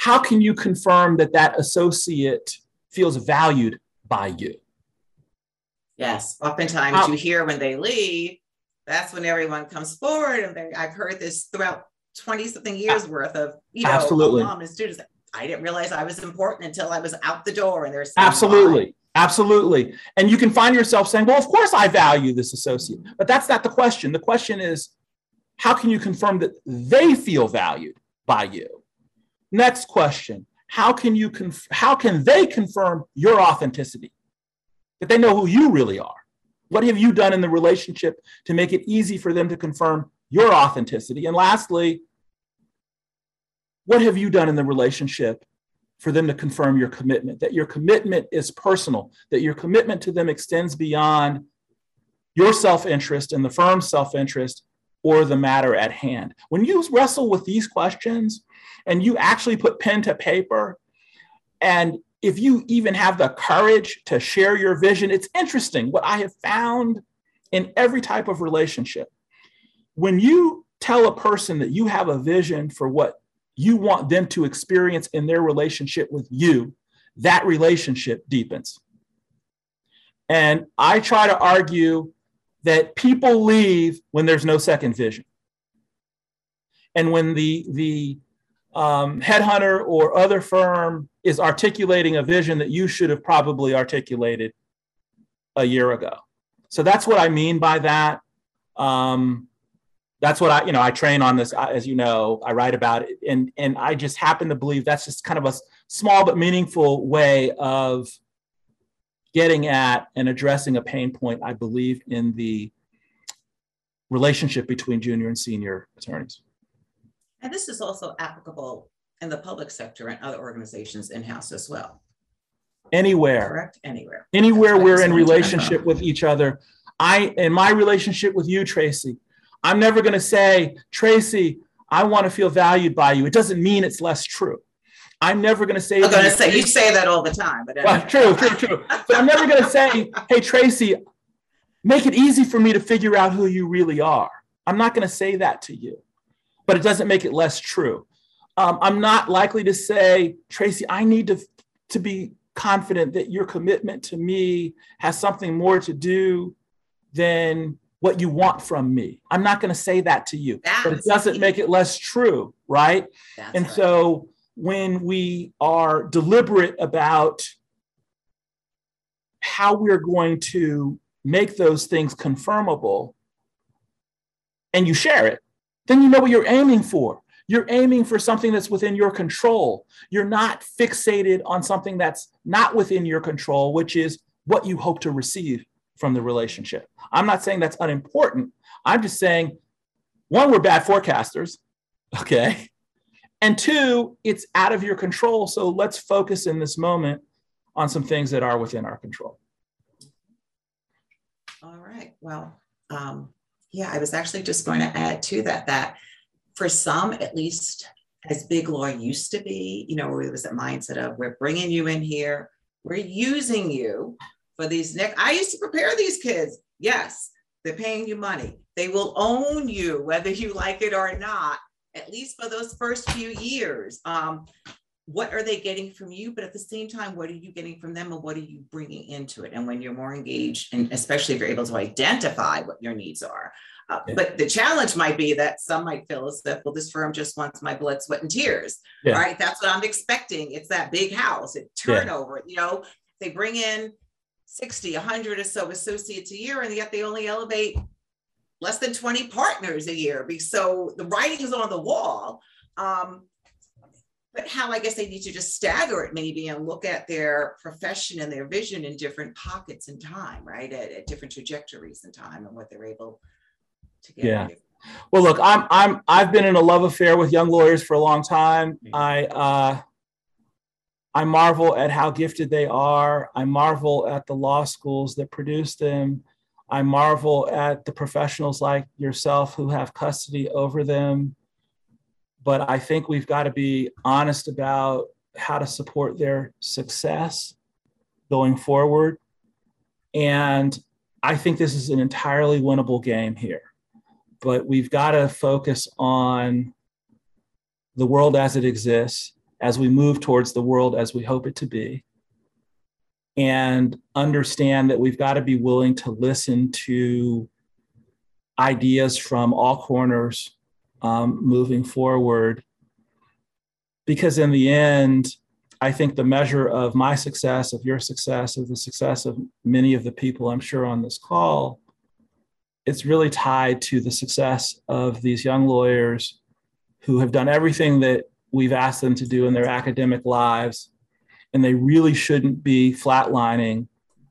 How can you confirm that that associate feels valued by you? Yes, oftentimes how, you hear when they leave, that's when everyone comes forward. And they, I've heard this throughout 20 something years worth of, you know, absolutely. mom and students. I didn't realize I was important until I was out the door and there's absolutely. Absolutely. And you can find yourself saying, well, of course I value this associate. But that's not the question. The question is, how can you confirm that they feel valued by you? Next question How can, you conf- how can they confirm your authenticity? That they know who you really are? What have you done in the relationship to make it easy for them to confirm your authenticity? And lastly, what have you done in the relationship for them to confirm your commitment? That your commitment is personal, that your commitment to them extends beyond your self interest and the firm's self interest, or the matter at hand. When you wrestle with these questions and you actually put pen to paper, and if you even have the courage to share your vision, it's interesting what I have found in every type of relationship. When you tell a person that you have a vision for what you want them to experience in their relationship with you, that relationship deepens. And I try to argue that people leave when there's no second vision. And when the, the um, headhunter or other firm is articulating a vision that you should have probably articulated a year ago. So that's what I mean by that. Um, that's what I, you know, I train on this, as you know, I write about it. And, and I just happen to believe that's just kind of a small but meaningful way of getting at and addressing a pain point, I believe, in the relationship between junior and senior attorneys. And this is also applicable in the public sector and other organizations in-house as well. Anywhere. Correct? Anywhere. Anywhere we're in relationship with each other. I, in my relationship with you, Tracy, I'm never going to say, Tracy, I want to feel valued by you. It doesn't mean it's less true. I'm never going to say. I'm going to say you say that all the time, but well, true, true, true. But I'm never going to say, "Hey, Tracy, make it easy for me to figure out who you really are." I'm not going to say that to you, but it doesn't make it less true. Um, I'm not likely to say, Tracy, I need to to be confident that your commitment to me has something more to do than what you want from me. I'm not going to say that to you, That's but it doesn't make it less true, right? That's and right. so when we are deliberate about how we're going to make those things confirmable and you share it, then you know what you're aiming for. You're aiming for something that's within your control. You're not fixated on something that's not within your control, which is what you hope to receive from the relationship. I'm not saying that's unimportant. I'm just saying, one, we're bad forecasters, okay? And two, it's out of your control. So let's focus in this moment on some things that are within our control. All right. Well, um, yeah, I was actually just going to add to that that for some, at least as Big Law used to be, you know, it was that mindset of we're bringing you in here, we're using you for these next. I used to prepare these kids. Yes, they're paying you money. They will own you whether you like it or not, at least for those first few years. Um, what are they getting from you? But at the same time, what are you getting from them and what are you bringing into it? And when you're more engaged, and especially if you're able to identify what your needs are, uh, yeah. But the challenge might be that some might feel as if, well, this firm just wants my blood, sweat, and tears. Yeah. Right. That's what I'm expecting. It's that big house, it turnover. Yeah. You know, they bring in 60, 100 or so associates a year, and yet they only elevate less than 20 partners a year. So the writing is on the wall. Um, but how I guess they need to just stagger it maybe and look at their profession and their vision in different pockets in time, right? At, at different trajectories in time and what they're able to get. yeah. Well, look, I'm I'm I've been in a love affair with young lawyers for a long time. Mm-hmm. I uh, I marvel at how gifted they are. I marvel at the law schools that produce them. I marvel at the professionals like yourself who have custody over them. But I think we've got to be honest about how to support their success going forward. And I think this is an entirely winnable game here but we've got to focus on the world as it exists as we move towards the world as we hope it to be and understand that we've got to be willing to listen to ideas from all corners um, moving forward because in the end i think the measure of my success of your success of the success of many of the people i'm sure on this call it's really tied to the success of these young lawyers who have done everything that we've asked them to do in their academic lives. And they really shouldn't be flatlining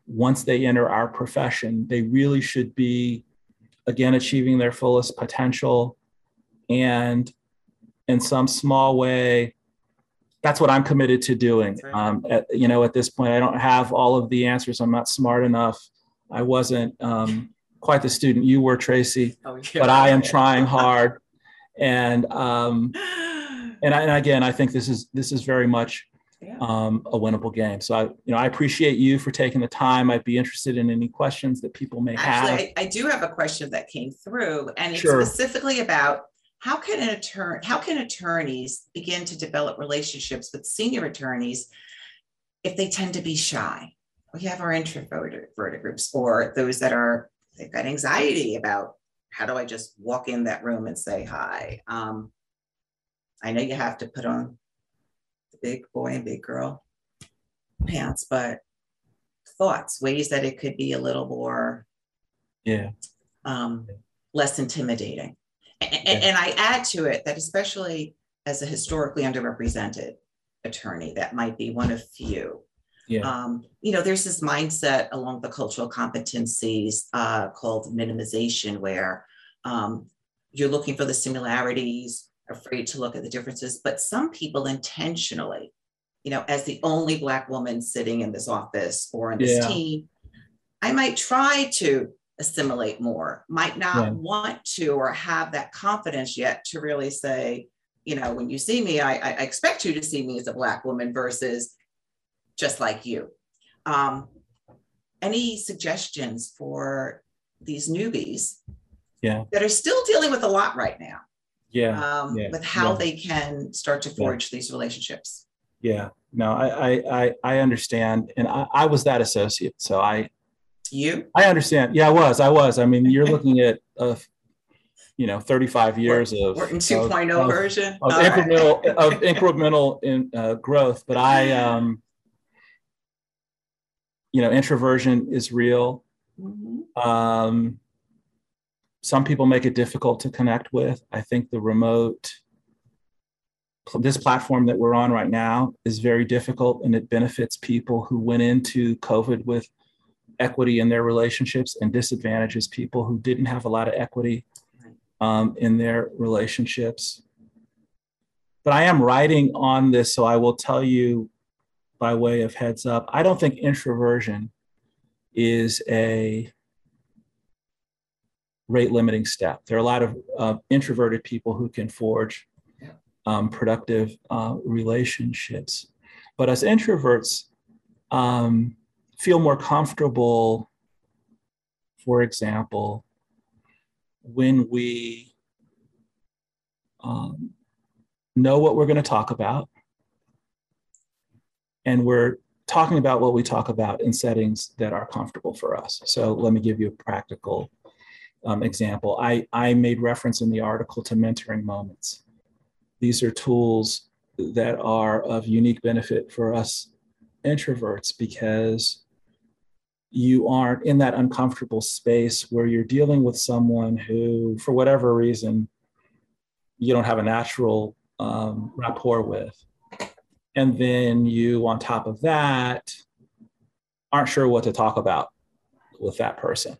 once they enter our profession. They really should be, again, achieving their fullest potential. And in some small way, that's what I'm committed to doing. Um, at, you know, at this point, I don't have all of the answers. I'm not smart enough. I wasn't um, quite the student you were, Tracy, oh, yeah. but I am trying hard. And um, and, I, and again, I think this is this is very much yeah. um, a winnable game. So I, you know, I appreciate you for taking the time. I'd be interested in any questions that people may Actually, have. I, I do have a question that came through, and it's sure. specifically about how can an attorney, how can attorneys begin to develop relationships with senior attorneys if they tend to be shy? We have our introverted groups, or those that are they've got anxiety about how do I just walk in that room and say hi? Um, I know you have to put on the big boy and big girl pants, but thoughts, ways that it could be a little more, yeah, um, less intimidating. And, yeah. and I add to it that especially as a historically underrepresented attorney, that might be one of few yeah. Um, you know, there's this mindset along the cultural competencies uh, called minimization, where um, you're looking for the similarities, afraid to look at the differences. But some people intentionally, you know, as the only Black woman sitting in this office or in this yeah. team, I might try to assimilate more, might not yeah. want to or have that confidence yet to really say, you know, when you see me, I, I expect you to see me as a Black woman versus just like you. Um, any suggestions for these newbies yeah. that are still dealing with a lot right now? Yeah. Um, yeah. With how yeah. they can start to forge these relationships. Yeah. No, I I I understand, and I, I was that associate, so I. You. I understand. Yeah, I was. I was. I mean, you're looking at a you know 35 years of Werten 2.0 of- version. of right. incremental of incremental in uh, growth but i um you know introversion is real Mhm. um some people make it difficult to connect with i think the remote this platform that we're on right now is very difficult and it benefits people who went into covid with equity in their relationships and disadvantages people who didn't have a lot of equity um, in their relationships but I am writing on this, so I will tell you by way of heads up. I don't think introversion is a rate limiting step. There are a lot of uh, introverted people who can forge um, productive uh, relationships, but as introverts, um, feel more comfortable. For example, when we um, know what we're going to talk about. And we're talking about what we talk about in settings that are comfortable for us. So let me give you a practical um, example. I, I made reference in the article to mentoring moments. These are tools that are of unique benefit for us introverts because you aren't in that uncomfortable space where you're dealing with someone who, for whatever reason, you don't have a natural um, rapport with. And then you, on top of that, aren't sure what to talk about with that person.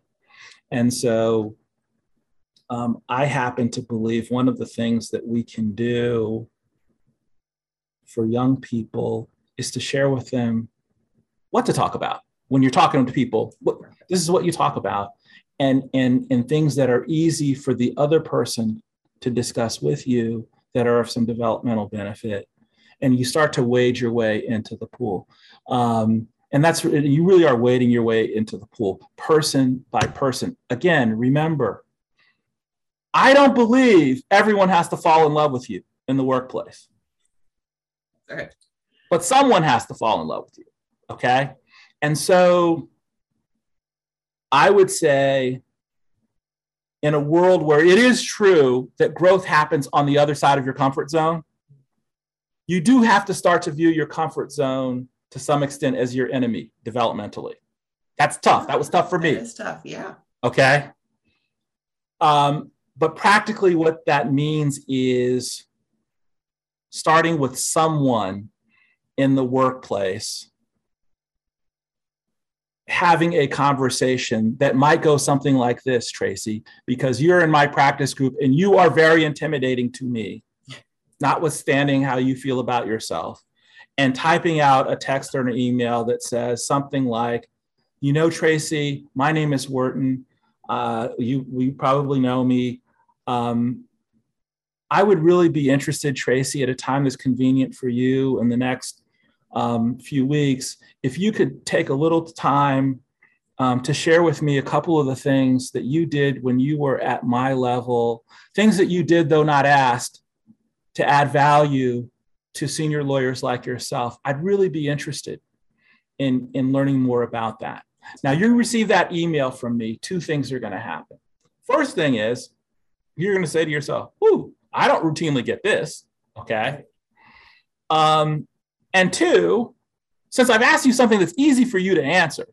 And so um, I happen to believe one of the things that we can do for young people is to share with them what to talk about when you're talking to people. What, this is what you talk about, and and and things that are easy for the other person to discuss with you that are of some developmental benefit. And you start to wade your way into the pool. Um, and that's you really are wading your way into the pool person by person. Again remember i don't believe everyone has to fall in love with you in the workplace. Right. but someone has to fall in love with you okay and so i would say in a world where it is true that growth happens on the other side of your comfort zone, you do have to start to view your comfort zone to some extent as your enemy developmentally. That's tough. That was tough for me. Is tough. Yeah. Okay. Um, but practically, what that means is starting with someone in the workplace having a conversation that might go something like this, Tracy, because you're in my practice group and you are very intimidating to me, notwithstanding how you feel about yourself, and typing out a text or an email that says something like, you know, Tracy, my name is Werten. Uh, you, you probably know me. Um, I would really be interested, Tracy, at a time that's convenient for you in the next um, few weeks, if you could take a little time um, to share with me a couple of the things that you did when you were at my level, things that you did, though not asked, to add value to senior lawyers like yourself, I'd really be interested in, in learning more about that. Now, you receive that email from me, two things are going to happen. First thing is, you're going to say to yourself, Ooh, I don't routinely get this. Okay. Um, and two, since I've asked you something that's easy for you to answer,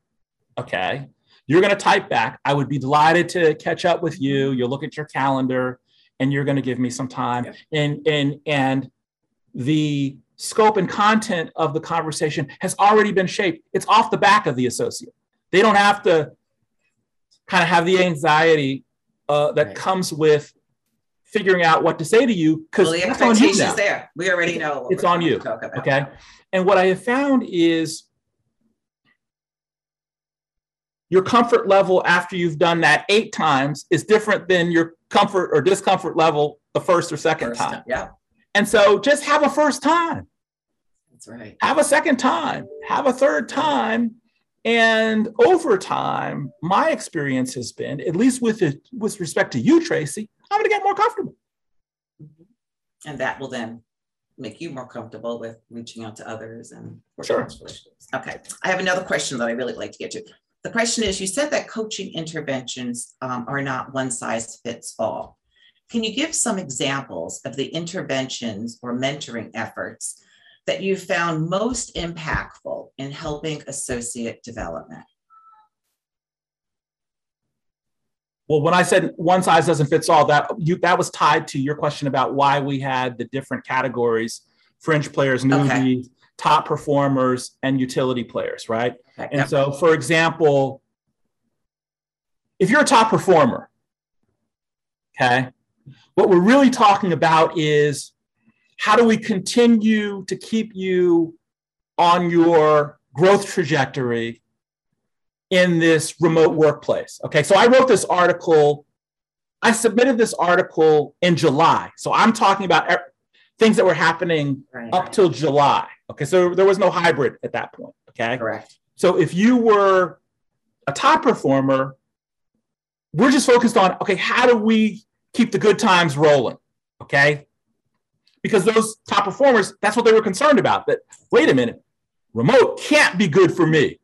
okay, you're going to type back, I would be delighted to catch up with you. You'll look at your calendar and you're going to give me some time. Yep. And, and, and the scope and content of the conversation has already been shaped. It's off the back of the associate. They don't have to kind of have the anxiety uh, that Right. comes with figuring out what to say to you because Well, the that's on you now. there. We already know. It's on you. Okay. And what I have found is your comfort level after you've done that eight times is different than your comfort or discomfort level the first or second First time. time. Yeah, And so just have a first time, that's right. have a second time, have a third time. And over time, my experience has been, at least with it, with respect to you, Tracy, I'm going to get more comfortable. And that will then make you more comfortable with reaching out to others and. Sure. Okay, I have another question that I really like to get to. The question is, you said that coaching interventions um, are not one size fits all. Can you give some examples of the interventions or mentoring efforts that you found most impactful in helping associate development? Well, when I said one size doesn't fit all, that you that was tied to your question about why we had the different categories: fringe players, newbies, okay. top performers, and utility players, right? Okay. And so, for example, if you're a top performer, okay, what we're really talking about is how do we continue to keep you on your growth trajectory in this remote workplace. Okay, so I wrote this article. I submitted this article in July. So I'm talking about things that were happening right. up till July. Okay, so there was no hybrid at that point. Okay, correct. So if you were a top performer, we're just focused on okay, how do we keep the good times rolling? Okay, because those top performers, that's what they were concerned about. That wait a minute, remote can't be good for me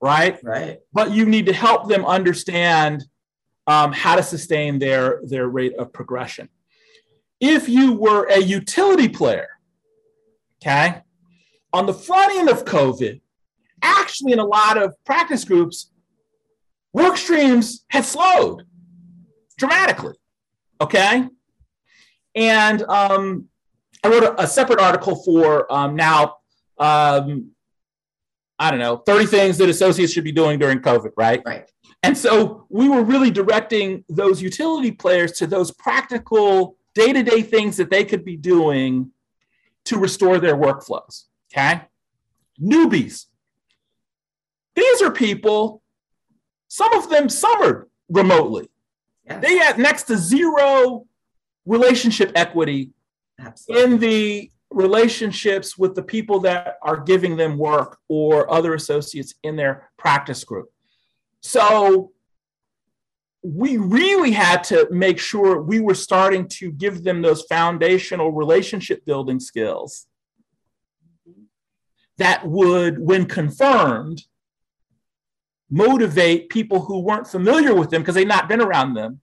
right? Right. But you need to help them understand um, how to sustain their, their rate of progression. If you were a utility player, okay, on the front end of COVID, actually in a lot of practice groups, work streams had slowed dramatically, okay? And um, I wrote a, a, separate article for um, now um, I don't know, 30 things that associates should be doing during COVID, right? Right. And so we were really directing those utility players to those practical day to day things that they could be doing to restore their workflows. Okay. Newbies. These are people, some of them summered remotely. Yeah. They had next to zero relationship equity Absolutely. in the relationships with the people that are giving them work or other associates in their practice group. So we really had to make sure we were starting to give them those foundational relationship building skills that would, when confirmed, motivate people who weren't familiar with them because they'd not been around them.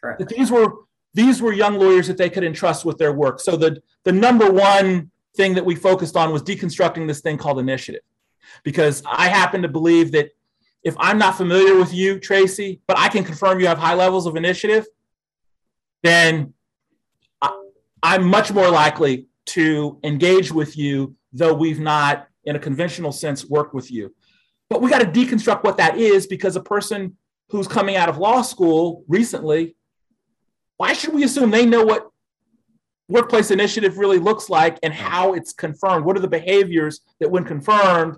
Correct. That these were these were young lawyers that they could entrust with their work. So the, the number one thing that we focused on was deconstructing this thing called initiative. Because I happen to believe that if I'm not familiar with you, Tracy, but I can confirm you have high levels of initiative, then I'm much more likely to engage with you, though we've not, in a conventional sense, worked with you. But we got to deconstruct what that is because a person who's coming out of law school recently why should we assume they know what workplace initiative really looks like and how it's confirmed? What are the behaviors that, when confirmed,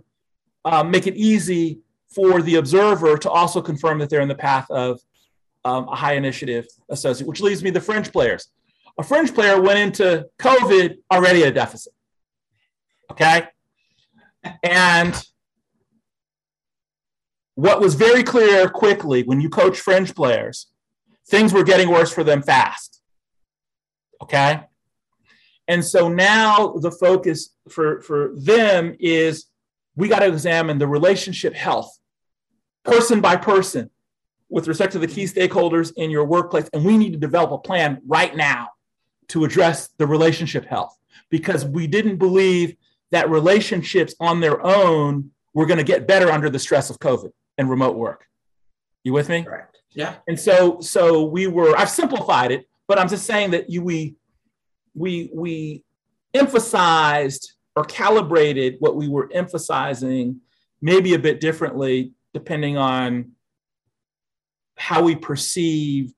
um, make it easy for the observer to also confirm that they're in the path of um, a high initiative associate, which leaves me to the fringe players. A fringe player went into COVID already at a deficit. Okay. And what was very clear quickly when you coach fringe players things were getting worse for them fast. Okay. And so now the focus for, for them is we got to examine the relationship health, person by person, with respect to the key stakeholders in your workplace. And we need to develop a plan right now to address the relationship health because we didn't believe that relationships on their own were going to get better under the stress of COVID and remote work. You with me? Correct. Yeah. And so so we were I've simplified it, but I'm just saying that you we we we emphasized or calibrated what we were emphasizing maybe a bit differently depending on how we perceived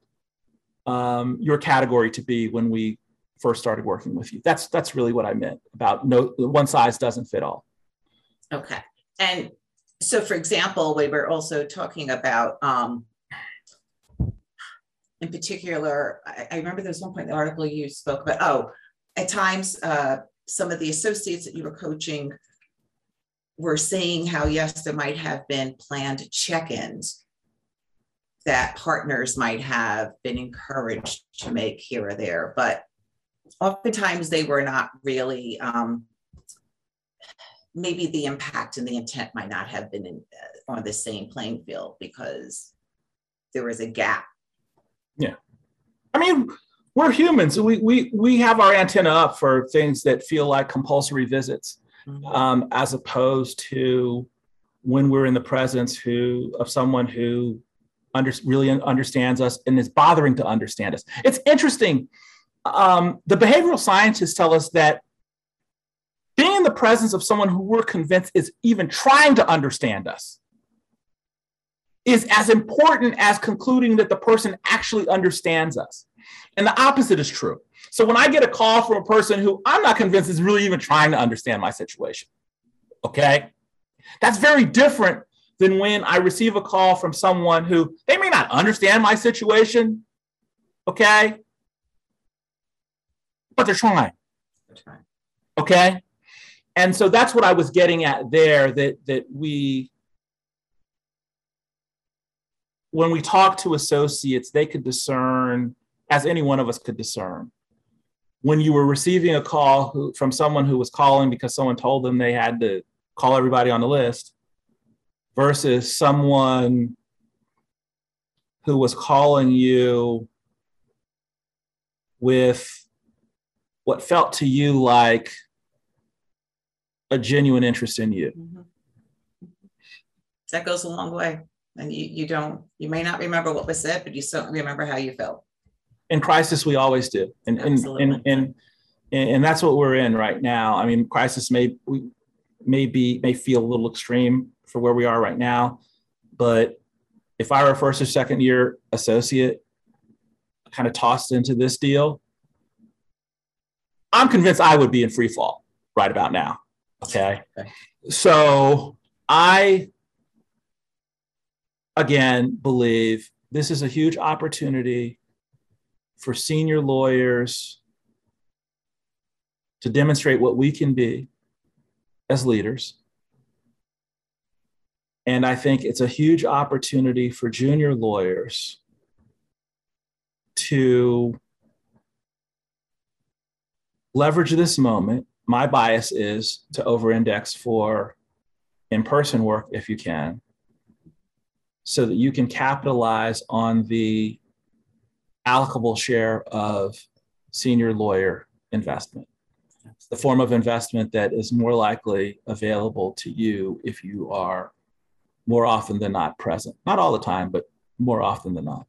um, your category to be when we first started working with you. That's that's really what I meant about no one size doesn't fit all. Okay. And so, for example, we were also talking about um, in particular, I, I remember there was one point in the article you spoke about, oh, at times uh, some of the associates that you were coaching were saying how, yes, there might have been planned check ins that partners might have been encouraged to make here or there, but oftentimes they were not really. Um, maybe the impact and the intent might not have been in, uh, on the same playing field because there was a gap yeah. I mean, we're humans. We we we have our antenna up for things that feel like compulsory visits, mm-hmm. um, as opposed to when we're in the presence who of someone who under, really understands us and is bothering to understand us. It's interesting. Um, the behavioral scientists tell us that being in the presence of someone who we're convinced is even trying to understand us is as important as concluding that the person actually understands us. And the opposite is true. So when I get a call from a person who I'm not convinced is really even trying to understand my situation, okay, that's very different than when I receive a call from someone who they may not understand my situation, okay, but they're trying. Okay. And so that's what I was getting at there that that we when we talk to associates, they could discern, as any one of us could discern, when you were receiving a call who, from someone who was calling because someone told them they had to call everybody on the list versus someone who was calling you with what felt to you like a genuine interest in you. Mm-hmm. That goes a long way and you, you don't you may not remember what was said but you certainly remember how you felt. In crisis we always do. And and, and and and that's what we're in right now. I mean crisis may we may be may feel a little extreme for where we are right now but if i were a first or second year associate kind of tossed into this deal i'm convinced i would be in free fall right about now. Okay, okay. so i again, believe this is a huge opportunity for senior lawyers to demonstrate what we can be as leaders. And I think it's a huge opportunity for junior lawyers to leverage this moment. My bias is to over index for in person work if you can so that you can capitalize on the allocable share of senior lawyer investment. It's the form of investment that is more likely available to you if you are more often than not present. Not all the time, but more often than not.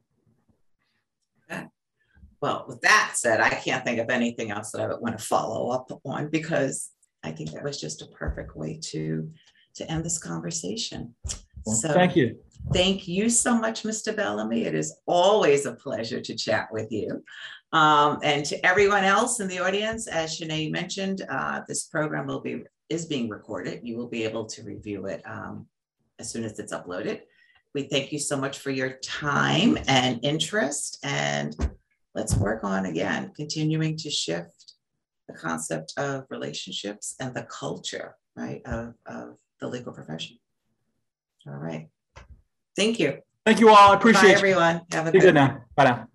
Well, with that said, I can't think of anything else that I would want to follow up on because I think that was just a perfect way to to end this conversation. Well, so thank you. Thank you so much, Mr. Bellamy. It is always a pleasure to chat with you. Um, and to everyone else in the audience, as Shanae mentioned, uh, this program will be is being recorded. You will be able to review it um, as soon as it's uploaded. We thank you so much for your time and interest. And let's work on again, continuing to shift the concept of relationships and the culture, right, of, of the legal profession. All right. Thank you. Thank you all. I appreciate Bye, everyone. Have a good, good now. Bye now.